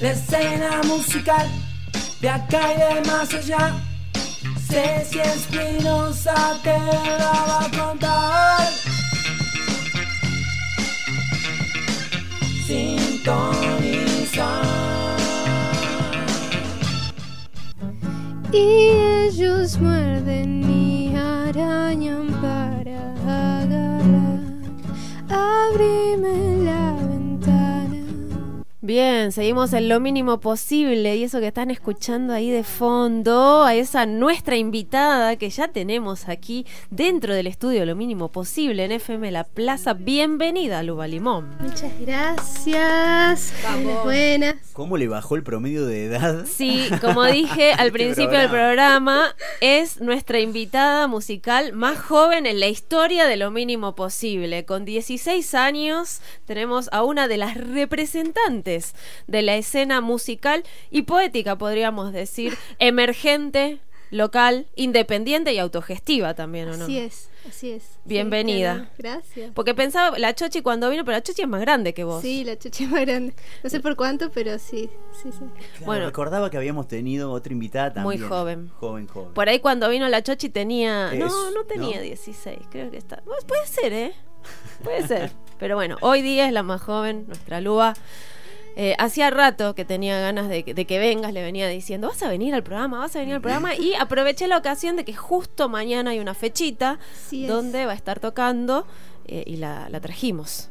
La escena musical de acá y de más allá. Ceci Espinosa te la va a contar. Sintonizar. Y ellos muerden y arañan Bien, seguimos en lo mínimo posible y eso que están escuchando ahí de fondo, a esa nuestra invitada que ya tenemos aquí dentro del estudio Lo mínimo posible en FM La Plaza. Bienvenida, Luba Limón. Muchas gracias. Buenas, buenas. ¿Cómo le bajó el promedio de edad? Sí, como dije al Este principio del programa, es nuestra invitada musical más joven en la historia de Lo mínimo posible. Con 16 años tenemos a una de las representantes de la escena musical y poética, podríamos decir, emergente, local, independiente y autogestiva también, ¿o no? Así es, así es. Sí, Bienvenida. claro. Gracias. Porque pensaba, la Chochi cuando vino, pero la Chochi es más grande que vos. Sí, la chucha es más grande. No sé por cuánto, pero sí, sí, sí. Claro, Bueno. recordaba que habíamos tenido otra invitada Muy también. joven. Joven, joven. Por ahí cuando vino la Chochi tenía... Es, no, no tenía ¿no? 16, creo que está... Pues puede ser, ¿eh? Puede ser. Pero bueno, hoy día es la más joven, nuestra Lua. Eh, hacía rato que tenía ganas de, que- de que vengas, le venía diciendo, vas a venir al programa, vas a venir al programa. Y aproveché la ocasión de que justo mañana hay una fechita es. donde va a estar tocando eh, y la, la trajimos.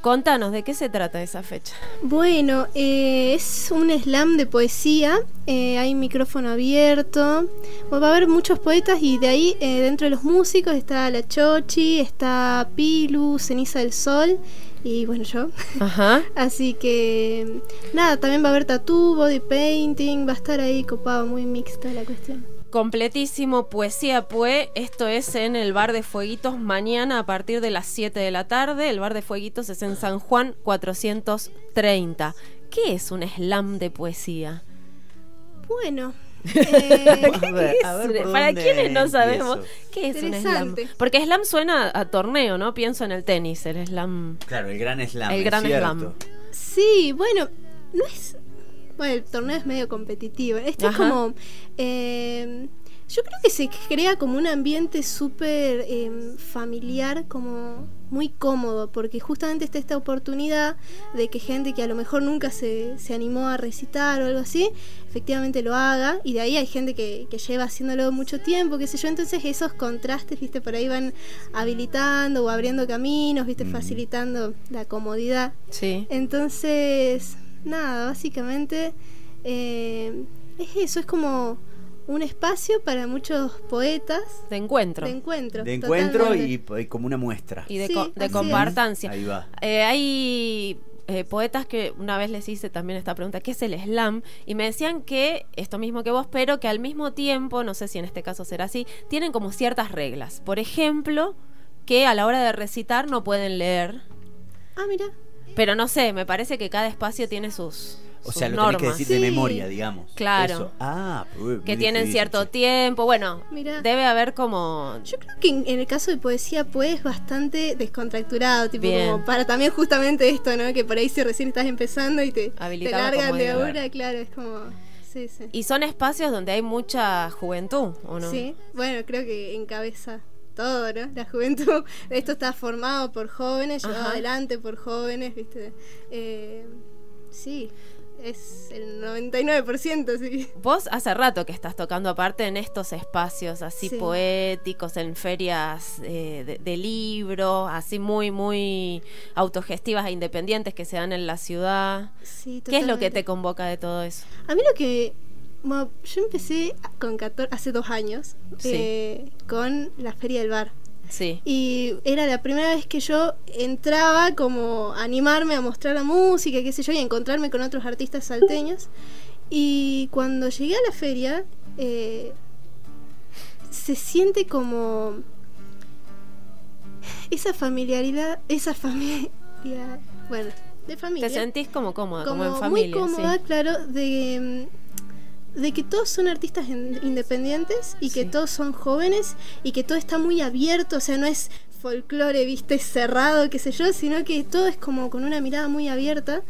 Contanos, ¿de qué se trata esa fecha? Bueno, eh, es un slam de poesía, hay micrófono abierto, va a haber muchos poetas y de ahí dentro de los músicos está La Chochi, está Pilu, Ceniza del Sol y bueno yo. Ajá. Así que nada, también va a haber tatú, body painting, va a estar ahí copado, muy mixta la cuestión. completísimo Poesía Pue. Esto es en el Bar de Fueguitos mañana a partir de las 7 de la tarde. El Bar de Fueguitos es en San Juan 430. ¿Qué es un slam de poesía? Bueno, eh, A ver, a ver por Para quienes no sabemos. ¿qué es un slam? Porque slam suena a torneo, ¿no? Pienso en el tenis, el slam. Claro, el gran slam. El es gran cierto. slam. Sí, bueno, no es. Bueno, el torneo es medio competitivo. Esto es Ajá. como. eh, yo creo que se crea como un ambiente súper eh, familiar, como muy cómodo, porque justamente está esta oportunidad de que gente que a lo mejor nunca se, se animó a recitar o algo así, efectivamente lo haga, y de ahí hay gente que, que lleva haciéndolo mucho tiempo, qué sé yo, entonces esos contrastes, viste, por ahí van habilitando o abriendo caminos, viste, Mm. facilitando la comodidad. Sí. Entonces, nada, básicamente eh, es eso, es como un espacio para muchos poetas De encuentro. de encuentro. De encuentro y, y como una muestra. y de, Sí, co- de compartancia. Ahí va. Eh, hay eh, poetas que una vez les hice también esta pregunta, ¿qué es el slam? Y me decían que esto mismo que vos, pero que al mismo tiempo, no sé si en este caso será así, tienen como ciertas reglas. Por ejemplo, que a la hora de recitar no pueden leer. Ah, mira. Pero no sé, me parece que cada espacio tiene sus, O sus sea, lo tenés que normas. decir de Sí. memoria, digamos. Claro. Eso. Ah, uy, que tienen difícil, cierto tiempo. Bueno, debe haber como... Yo creo que en, en el caso de poesía, pues, es bastante descontracturado, tipo, Bien. como para también justamente esto, ¿no? Que por ahí si recién estás empezando y te, te largan de una, claro, es como. Sí, sí. Y son espacios donde hay mucha juventud, ¿o no? Sí, bueno, creo que encabeza todo, ¿no? La juventud. Esto está formado por jóvenes, llevado adelante por jóvenes, ¿viste? Eh, sí, es el 99%, sí. Vos hace rato que estás tocando aparte en estos espacios así Sí. poéticos, en ferias eh, de, de libro, así muy, muy autogestivas e independientes que se dan en la ciudad. sí ¿Qué es lo que te convoca de todo eso? A mí lo que... yo empecé con 14, hace dos años Sí. eh, con la Feria del Bar. Sí. Y era la primera vez que yo entraba como a animarme a mostrar la música, qué sé yo, y encontrarme con otros artistas salteños. Y cuando llegué a la feria, eh, se siente como esa familiaridad, esa familia, bueno, de familia. Te sentís como cómoda, como, como en familia. muy cómoda, sí. claro, de, de que todos son artistas in- independientes y que Sí. todos son jóvenes y que todo está muy abierto, o sea, no es folclore, viste, cerrado, qué sé yo, sino que todo es como con una mirada muy abierta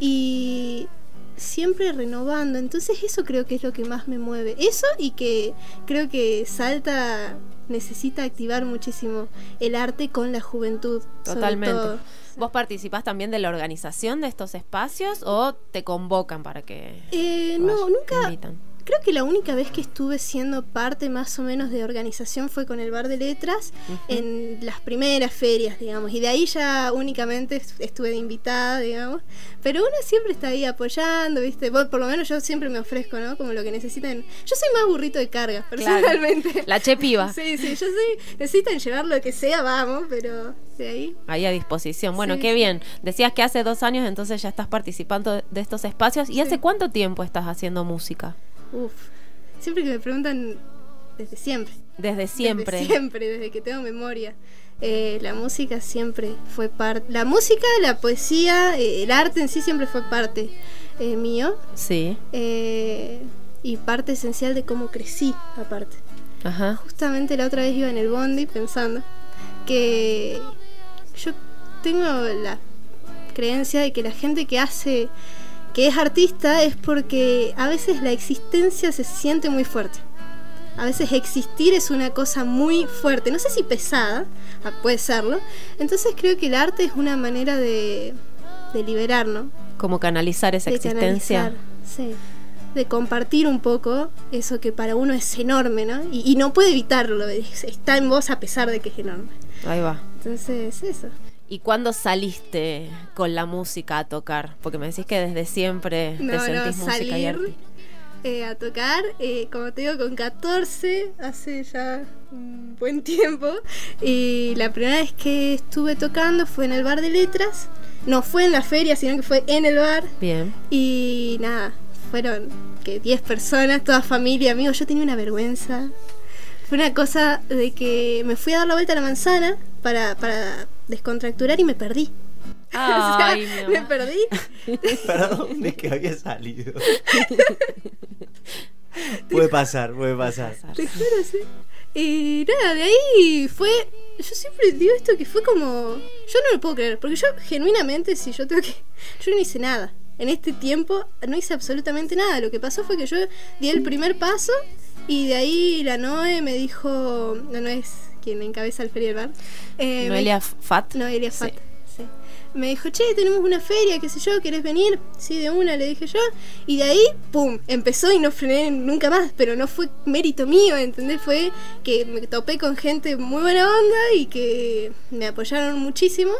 y siempre renovando. Entonces eso creo que es lo que más me mueve. Eso y que creo que Salta necesita activar muchísimo el arte con la juventud. sobre Totalmente. todo. ¿Vos participás también de la organización de estos espacios o te convocan para que... Eh, no, nunca. invitan? Creo que la única vez que estuve siendo parte más o menos de organización fue con el Bar de Letras en las primeras ferias, digamos, y de ahí ya únicamente est- estuve de invitada, digamos, pero uno siempre está ahí apoyando, ¿viste? Por, por lo menos yo siempre me ofrezco, ¿no? Como lo que necesiten. Yo soy más burrito de carga, Claro. personalmente. La che piba. Sí, sí, yo soy, necesitan llevar lo que sea, vamos, pero de ahí. Ahí a disposición. Bueno, Sí, qué sí. bien. Decías que hace dos años entonces ya estás participando de estos espacios. ¿Y hace cuánto tiempo estás haciendo música? Uf. Siempre que me preguntan, desde siempre. Desde siempre. Desde siempre, desde que tengo memoria. Eh, la música siempre fue parte. La música, la poesía, eh, el arte en sí siempre fue parte eh, mío. Sí. y parte esencial de cómo crecí, aparte. Ajá. Justamente la otra vez iba en el bondi pensando que yo tengo la creencia de que la gente que hace, que es artista, es porque a veces la existencia se siente muy fuerte. A veces existir es una cosa muy fuerte, no sé si pesada, ah, puede serlo. Entonces creo que el arte es una manera de, de liberar, ¿no? Como canalizar esa de existencia. canalizar, sí. De compartir un poco eso que para uno es enorme, ¿no? Y, y no puede evitarlo, es- está en vos a pesar de que es enorme. Ahí va. Entonces, eso. ¿Y cuándo saliste con la música a tocar? Porque me decís que desde siempre No, te no, sentís música y salir arte. eh, a tocar, eh, como te digo, con 14, hace ya un buen tiempo. Y la primera vez que estuve tocando fue en el bar de letras. No fue en la feria, sino que fue en el bar. Bien. Y nada, fueron que 10 personas, toda familia, amigos. Yo tenía una vergüenza. Fue una cosa de que me fui a dar la vuelta a la manzana para, para descontracturar y me perdí. O sea, Ay, me perdí. ¿Para dónde es que había salido? puede pasar, puede pasar. Te juro, sí. Y nada, de ahí fue. Yo siempre digo esto que fue como. Yo no lo puedo creer, porque yo genuinamente, si yo tengo que. Yo no hice nada. En este tiempo no hice absolutamente nada. Lo que pasó fue que yo di el primer paso y de ahí la Noe me dijo. La Noe es quien encabeza el feria bar. eh, me Noelia Fat. Noelia Sí. Fat. sí. Me dijo, che, tenemos una feria, qué sé yo, ¿querés venir? Sí, de una, le dije yo. Y de ahí, pum, empezó y no frené nunca más. Pero no fue mérito mío, ¿entendés? Fue que me topé con gente muy buena onda y que me apoyaron muchísimo.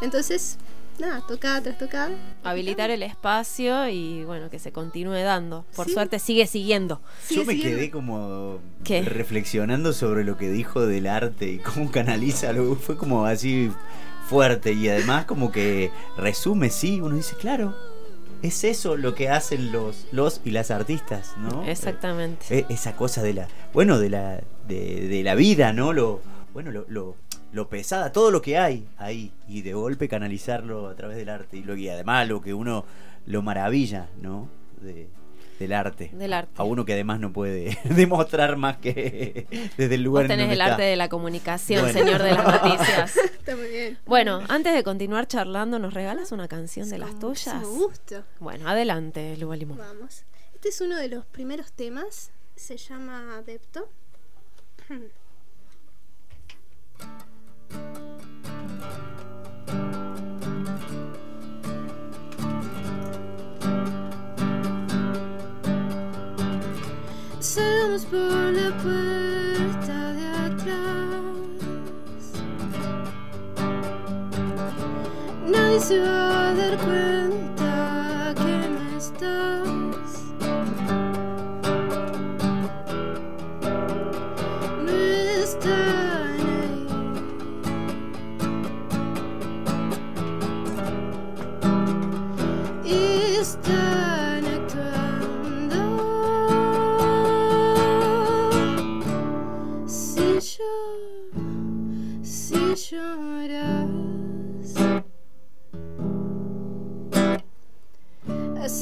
Entonces, nada, tocada tras tocada. Habilitar el espacio y bueno, que se continúe dando. Por Sí. suerte sigue siguiendo. Sigue Yo me siguiendo. quedé como ¿Qué? reflexionando sobre lo que dijo del arte y cómo canaliza, lo- fue como así fuerte y además como que resume, sí, uno dice, claro, es eso lo que hacen los, los y las artistas, ¿no? Exactamente. Eh, esa cosa de la, bueno, de la, de, de la vida, ¿no? Lo, bueno, lo, lo, lo pesada, todo lo que hay ahí y de golpe canalizarlo a través del arte y lo y además lo que uno lo maravilla, ¿no? De, del arte. Del arte. A uno que además no puede demostrar más que desde el lugar Vos en tenés donde el está. arte de la comunicación, Bueno. señor de las noticias. Está muy bien. Bueno, antes de continuar charlando, ¿nos regalas una canción de las Con tuyas? muchísimo gusto. Bueno, adelante, Luba Limón. Vamos. Este es uno de los primeros temas. Se llama Adepto.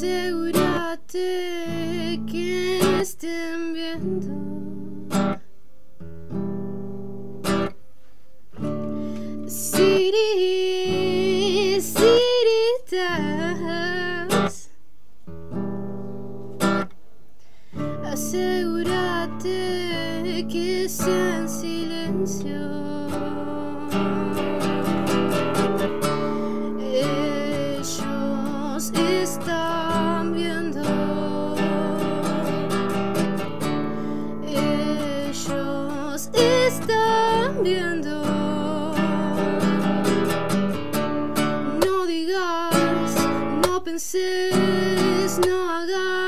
se urate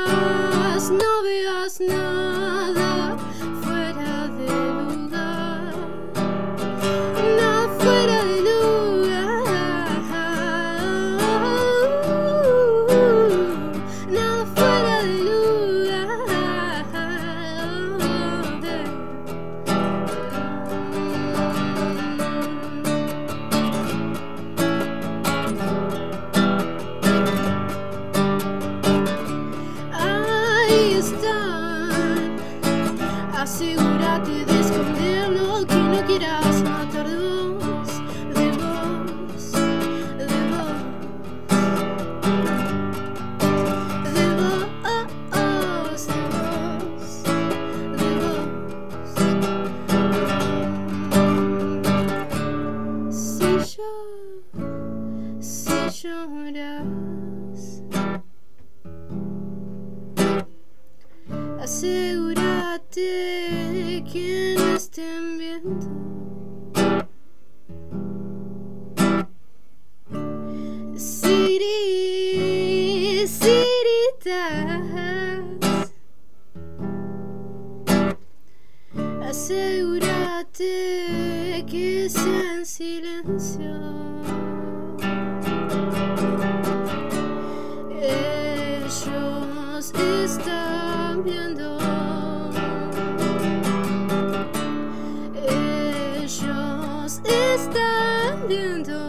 novias, novias, novias. Están viendo.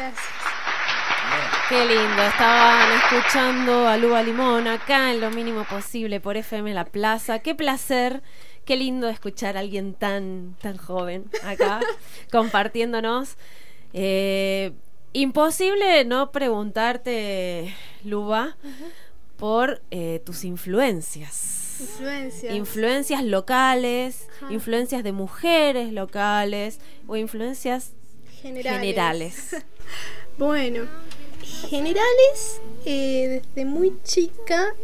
Gracias. Qué lindo, estaban escuchando a Luba Limón acá en lo mínimo posible por FM La Plaza. Qué placer, qué lindo escuchar a alguien tan, tan joven acá compartiéndonos. Eh, imposible no preguntarte, Luba, por eh, tus influencias. Influencias. Influencias locales, influencias de mujeres locales o influencias generales. generales. Bueno, generales, eh, desde muy chica.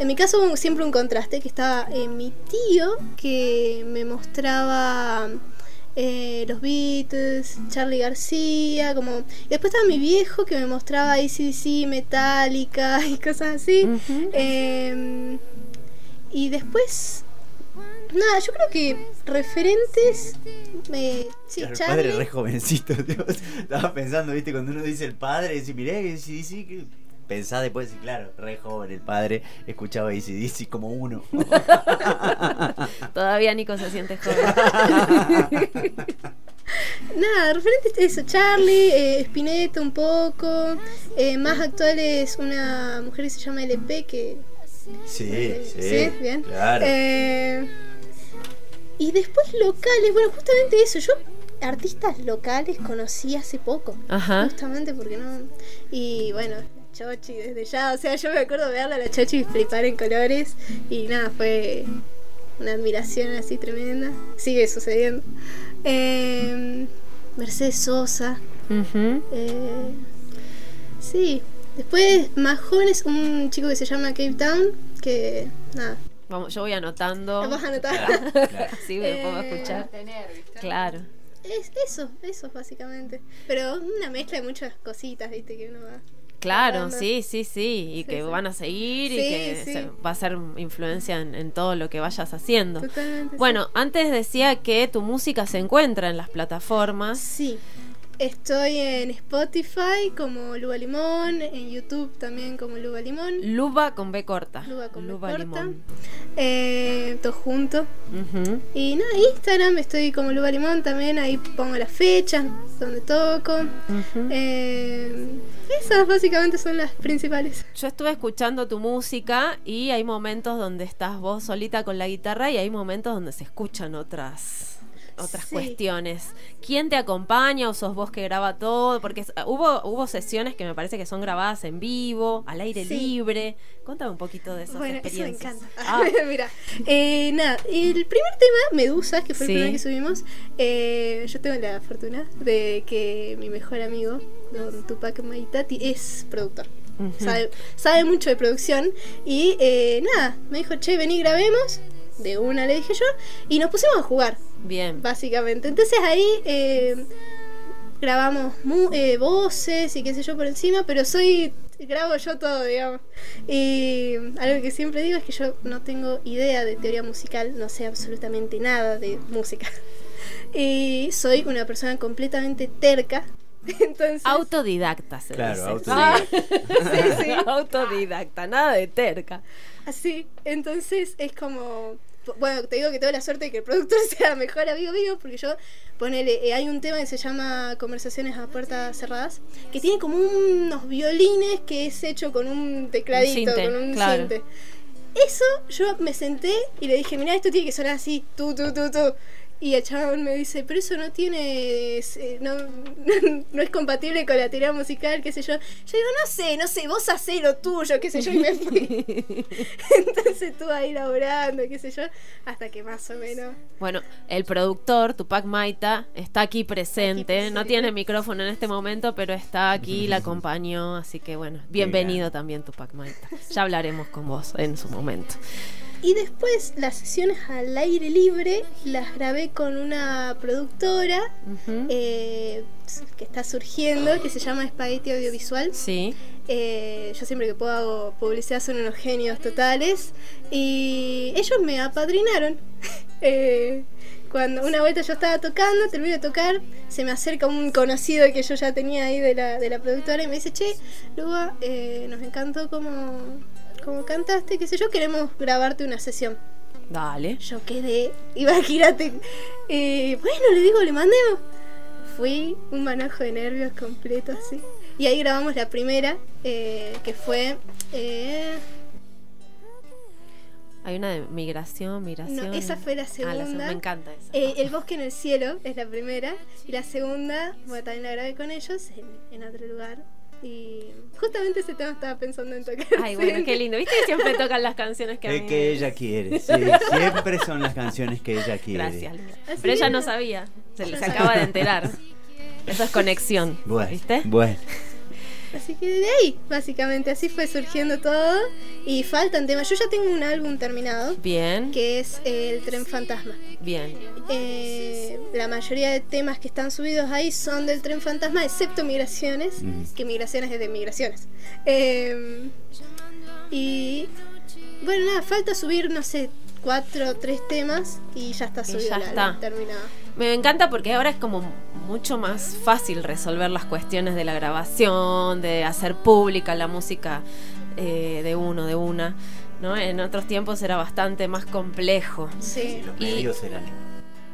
En mi caso hubo siempre un contraste, que estaba eh, mi tío, que me mostraba eh, los Beatles, Charlie García, como... Y después estaba mi viejo, que me mostraba ACDC, Metallica y cosas así. Eh, y después... Nada, yo creo que referentes... eh, sí, el Charlie. padre re jovencito. tío. Estaba pensando, viste, cuando uno dice el padre, dice, miré, sí, sí, que. Pensá después, sí, claro, re joven el padre, escuchaba ACDC como uno. Todavía Nico se siente joven. Nada, referente a eso, Charlie, eh, Spinetta un poco, eh, más actual es una mujer que se llama LP que... Sí, eh, sí. bien. Claro. Y después locales, bueno, justamente eso, yo artistas locales conocí hace poco, Ajá. justamente porque no... Y bueno, Chochi desde ya, o sea, yo me acuerdo de verla a la Chochi flipar en colores y nada, fue una admiración así tremenda. Sigue sucediendo. Eh, Mercedes Sosa. Eh, sí. Después, más jóvenes, un chico que se llama Cape Town. Que, nada. Vamos, yo voy anotando. Lo vas a anotar. Claro, claro. Así me pongo a Eh, escuchar. Claro. Es eso, eso básicamente. Pero una mezcla de muchas cositas, viste, que uno va. Claro, sí, sí, sí. Y Sí, que sí. van a seguir y Sí, que sí. se- va a ser influencia en, en todo lo que vayas haciendo. Totalmente. Bueno, antes decía que tu música se encuentra en las plataformas. Sí. Estoy en Spotify como Luba Limón, en YouTube también como Luba Limón, Luba con B corta. Luba con B Luba corta. Limón. eh, todo junto. Y nada, Instagram estoy como Luba Limón también, ahí pongo las fechas donde toco. Eh, esas básicamente son las principales. Yo estuve escuchando tu música y hay momentos donde estás vos solita con la guitarra y hay momentos donde se escuchan otras otras Sí. cuestiones. ¿Quién te acompaña o sos vos que graba todo? Porque es- hubo hubo sesiones que me parece que son grabadas en vivo, al aire Sí. libre. Contame un poquito de esas Bueno, eso me experiencias. encanta. Ah, Mira, eh, nada, el primer tema, Medusas, que fue Sí. el primer que subimos, eh, yo tengo la fortuna de que mi mejor amigo, don Tupac Maitati, es productor. Sabe, sabe mucho de producción y eh, nada, me dijo, che, vení, grabemos. De una le dije yo, y nos pusimos a jugar, Bien. básicamente. Entonces ahí eh, grabamos mu- eh, voces y qué sé yo por encima, pero soy grabo yo todo, digamos. Y algo que siempre digo es que yo no tengo idea de teoría musical, no sé absolutamente nada de música. Y soy una persona completamente terca. Entonces, Autodidacta se Claro, dice. autodidacta. sí, sí. Autodidacta, nada de terca. Así, entonces es como. Bueno, te digo que tengo la suerte de que el productor sea mejor amigo mío, porque yo, ponele, eh, hay un tema que se llama Conversaciones a puertas cerradas, que tiene como unos violines que es hecho con un tecladito, con un claro. Eso yo me senté y le dije, mira, esto tiene que sonar así, tú, tú, tú, tú. Y el chabón me dice, pero eso no tiene, eh, no, no es compatible con la teoría musical, qué sé yo. Yo digo, no sé, no sé, vos hacé lo tuyo, qué sé yo, y me fui. Entonces estuve ahí laburando, qué sé yo, hasta que más o menos. Bueno, el productor, Tupac Maita, está aquí presente. presente. No tiene micrófono en este momento, pero está aquí, la acompañó. Así que bueno, bienvenido también, Tupac Maita. Ya hablaremos con vos en su momento. Y después las sesiones al aire libre las grabé con una productora eh, que está surgiendo, que se llama Spaghetti Audiovisual. Sí. Eh, yo siempre que puedo hago publicidad son unos genios totales. Y ellos me apadrinaron. Eh, cuando una vuelta yo estaba tocando, termino de tocar, se me acerca un conocido que yo ya tenía ahí de la, de la productora y me dice, che, Luba, eh, nos encantó como, como cantaste, qué sé yo, queremos grabarte una sesión. Dale. Yo quedé, imagínate. eh, bueno, le digo, le mandemos. Fui un manojo de nervios completo así. Y ahí grabamos la primera, eh, que fue. eh, Hay una de migración, migración. no, esa fue la Ah, segunda. la segunda. Me encanta esa. Eh, el bosque en el cielo es la primera. Y la segunda, bueno, también la grabé con ellos en, en otro lugar. Y justamente ese tema estaba pensando en tocar. Ay, bueno, qué lindo. ¿Viste que siempre tocan las canciones que a Es mí que ella quiere, sí, siempre son las canciones que ella quiere. Gracias, Pero ella no sabía. Se, se acaba de enterar. Eso es conexión. Bueno, ¿Viste? bueno. Así que de ahí, básicamente, así fue surgiendo todo. Y faltan temas. Yo ya tengo un álbum terminado, Bien. que es El Tren Fantasma. Bien. Eh, la mayoría de temas que están subidos ahí son del Tren Fantasma, excepto Migraciones, Mm. que Migraciones es de Migraciones. Eh, y bueno, nada, falta subir, no sé, cuatro o tres temas y ya está Y subido ya el está. álbum, terminado. Me encanta porque ahora es como mucho más fácil resolver las cuestiones de la grabación, de hacer pública la música eh, de uno, de una. ¿no? En otros tiempos era bastante más complejo. Sí. Los Y- medios eran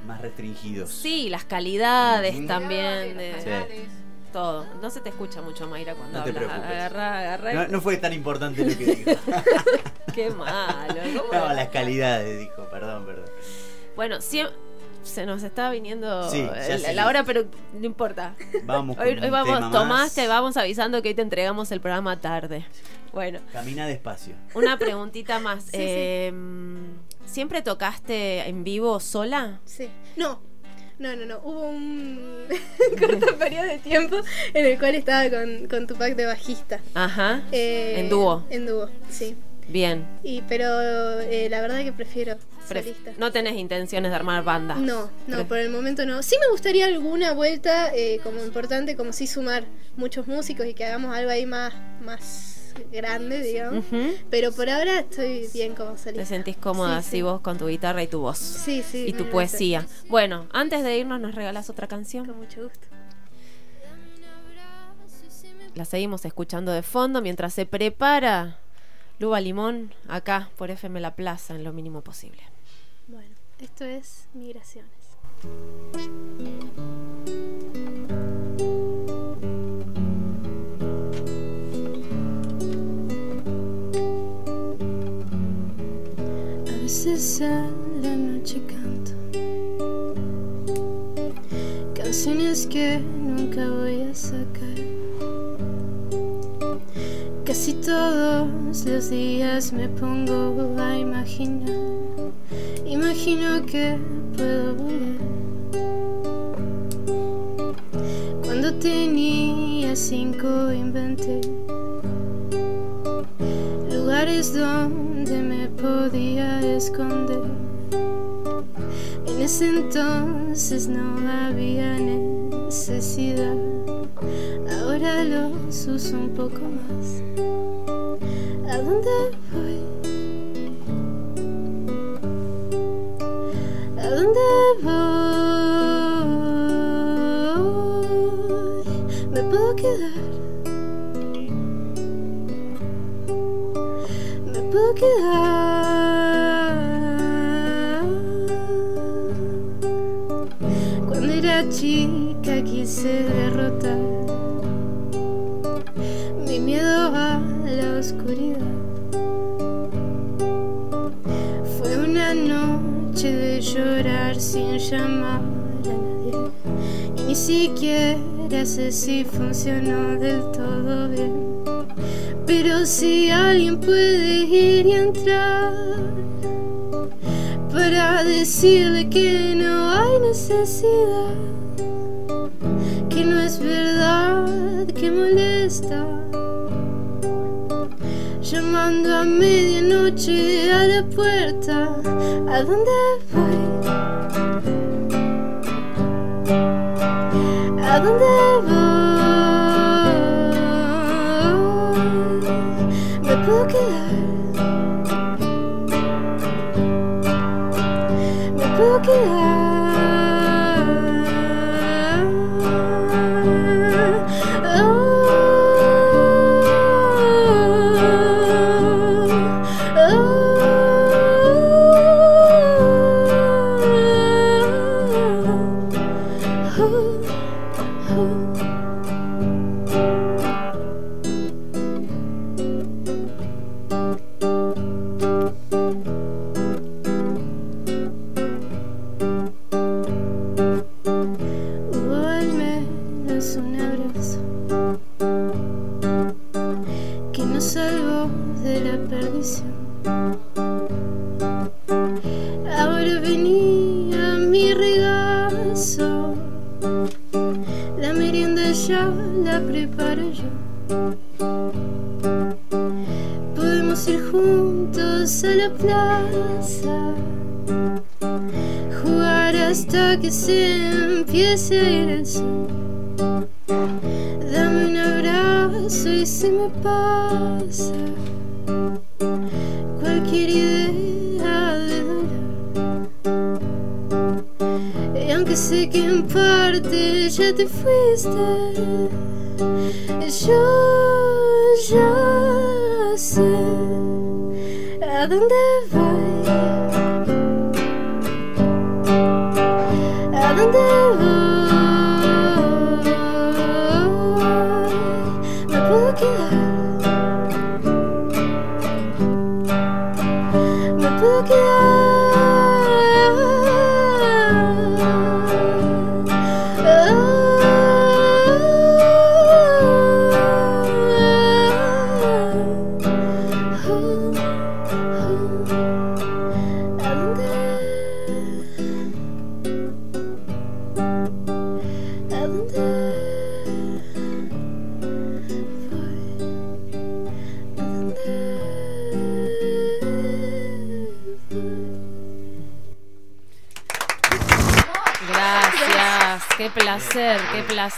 más restringidos. Sí, las calidades también, de Sí. todo. No se te escucha mucho, Mayra, cuando No te hablas. preocupes. Agarrá, agarrá. No, no fue tan importante lo que dijo. Qué malo. ¿cómo No, no? las calidades, dijo, perdón, perdón. Bueno, siem- se nos está viniendo Sí, el- la hora, pero no importa. Vamos con Hoy, hoy vamos, Tomás, más. te vamos avisando que hoy te entregamos el programa tarde. Bueno, Camina despacio. una preguntita más. Sí, sí. Eh, ¿Siempre tocaste en vivo sola? Sí. No. No, no, no. Hubo un corto periodo de tiempo en el cual estaba con, con Tupac de bajista. Ajá. Eh, ¿En dúo? En dúo, sí. Bien. Y, pero eh, la verdad que prefiero Pref- solista. no tenés intenciones de armar banda. No, no, Pref- por el momento no. Sí me gustaría alguna vuelta eh, como importante, como sí sumar muchos músicos y que hagamos algo ahí más, más grande, digamos. Pero por ahora estoy bien como solista. Te sentís cómoda Sí, así sí. vos con tu guitarra y tu voz. Sí, sí. y tu poesía. Bueno, antes de irnos, ¿nos regalas otra canción? Con mucho gusto. La seguimos escuchando de fondo mientras se prepara Luba Limón acá por FM La Plaza en lo mínimo posible. Bueno, esto es Migraciones. A veces a la noche canto canciones que nunca voy a sacar. Casi todos los días me pongo a imaginar. Imagino que puedo volver. Cuando tenía cinco inventé lugares donde me podía esconder. En ese entonces no había necesidad ahora los uso un poco más. ¿A dónde voy? ¿A dónde voy? ¿Me puedo quedar? ¿Me puedo quedar? Cuando era chica quise Siquiera sé si funcionó del todo bien. Pero si alguien puede ir y entrar para decirle que no hay necesidad, que no es verdad, que molesta llamando a medianoche a la puerta. ¿A dónde voy? ¿A dónde la plaza jugar hasta que se empiece a ir el sol. Dame un abrazo y se me pasa cualquier idea de dolor. Y aunque sé que en parte ya te fuiste, yo ya sé a dónde voy. ¿A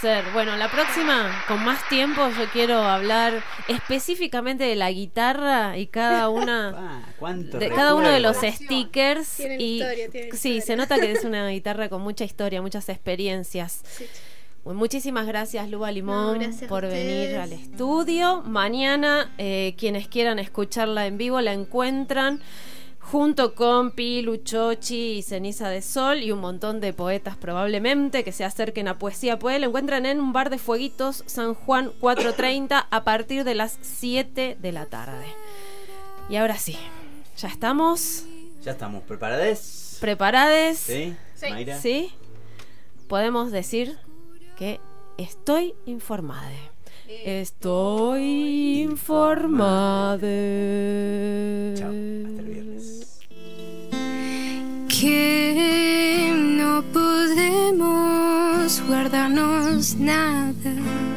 placer. Bueno, la próxima, con más tiempo, yo quiero hablar específicamente de la guitarra y cada una Ah, ¿cuánto de cada uno de los stickers Tienen y historia, tienen sí, historia. se nota que es una guitarra con mucha historia, muchas experiencias. Sí. Bueno, muchísimas gracias, Luba Limón, No, gracias a por venir al estudio. Mañana, eh, quienes quieran escucharla en vivo, la encuentran junto con Pi, Luchochi y Ceniza de Sol y un montón de poetas probablemente que se acerquen a Poesía Puede. La encuentran en un bar de fueguitos San Juan 430 a partir de las 7 de la tarde. Y ahora sí, ya estamos Ya estamos preparados. preparados. ¿Sí? Mayra. ¿Sí? Podemos decir que estoy informada. Estoy informada. Chao. Hasta el viernes. que no podemos guardarnos nada.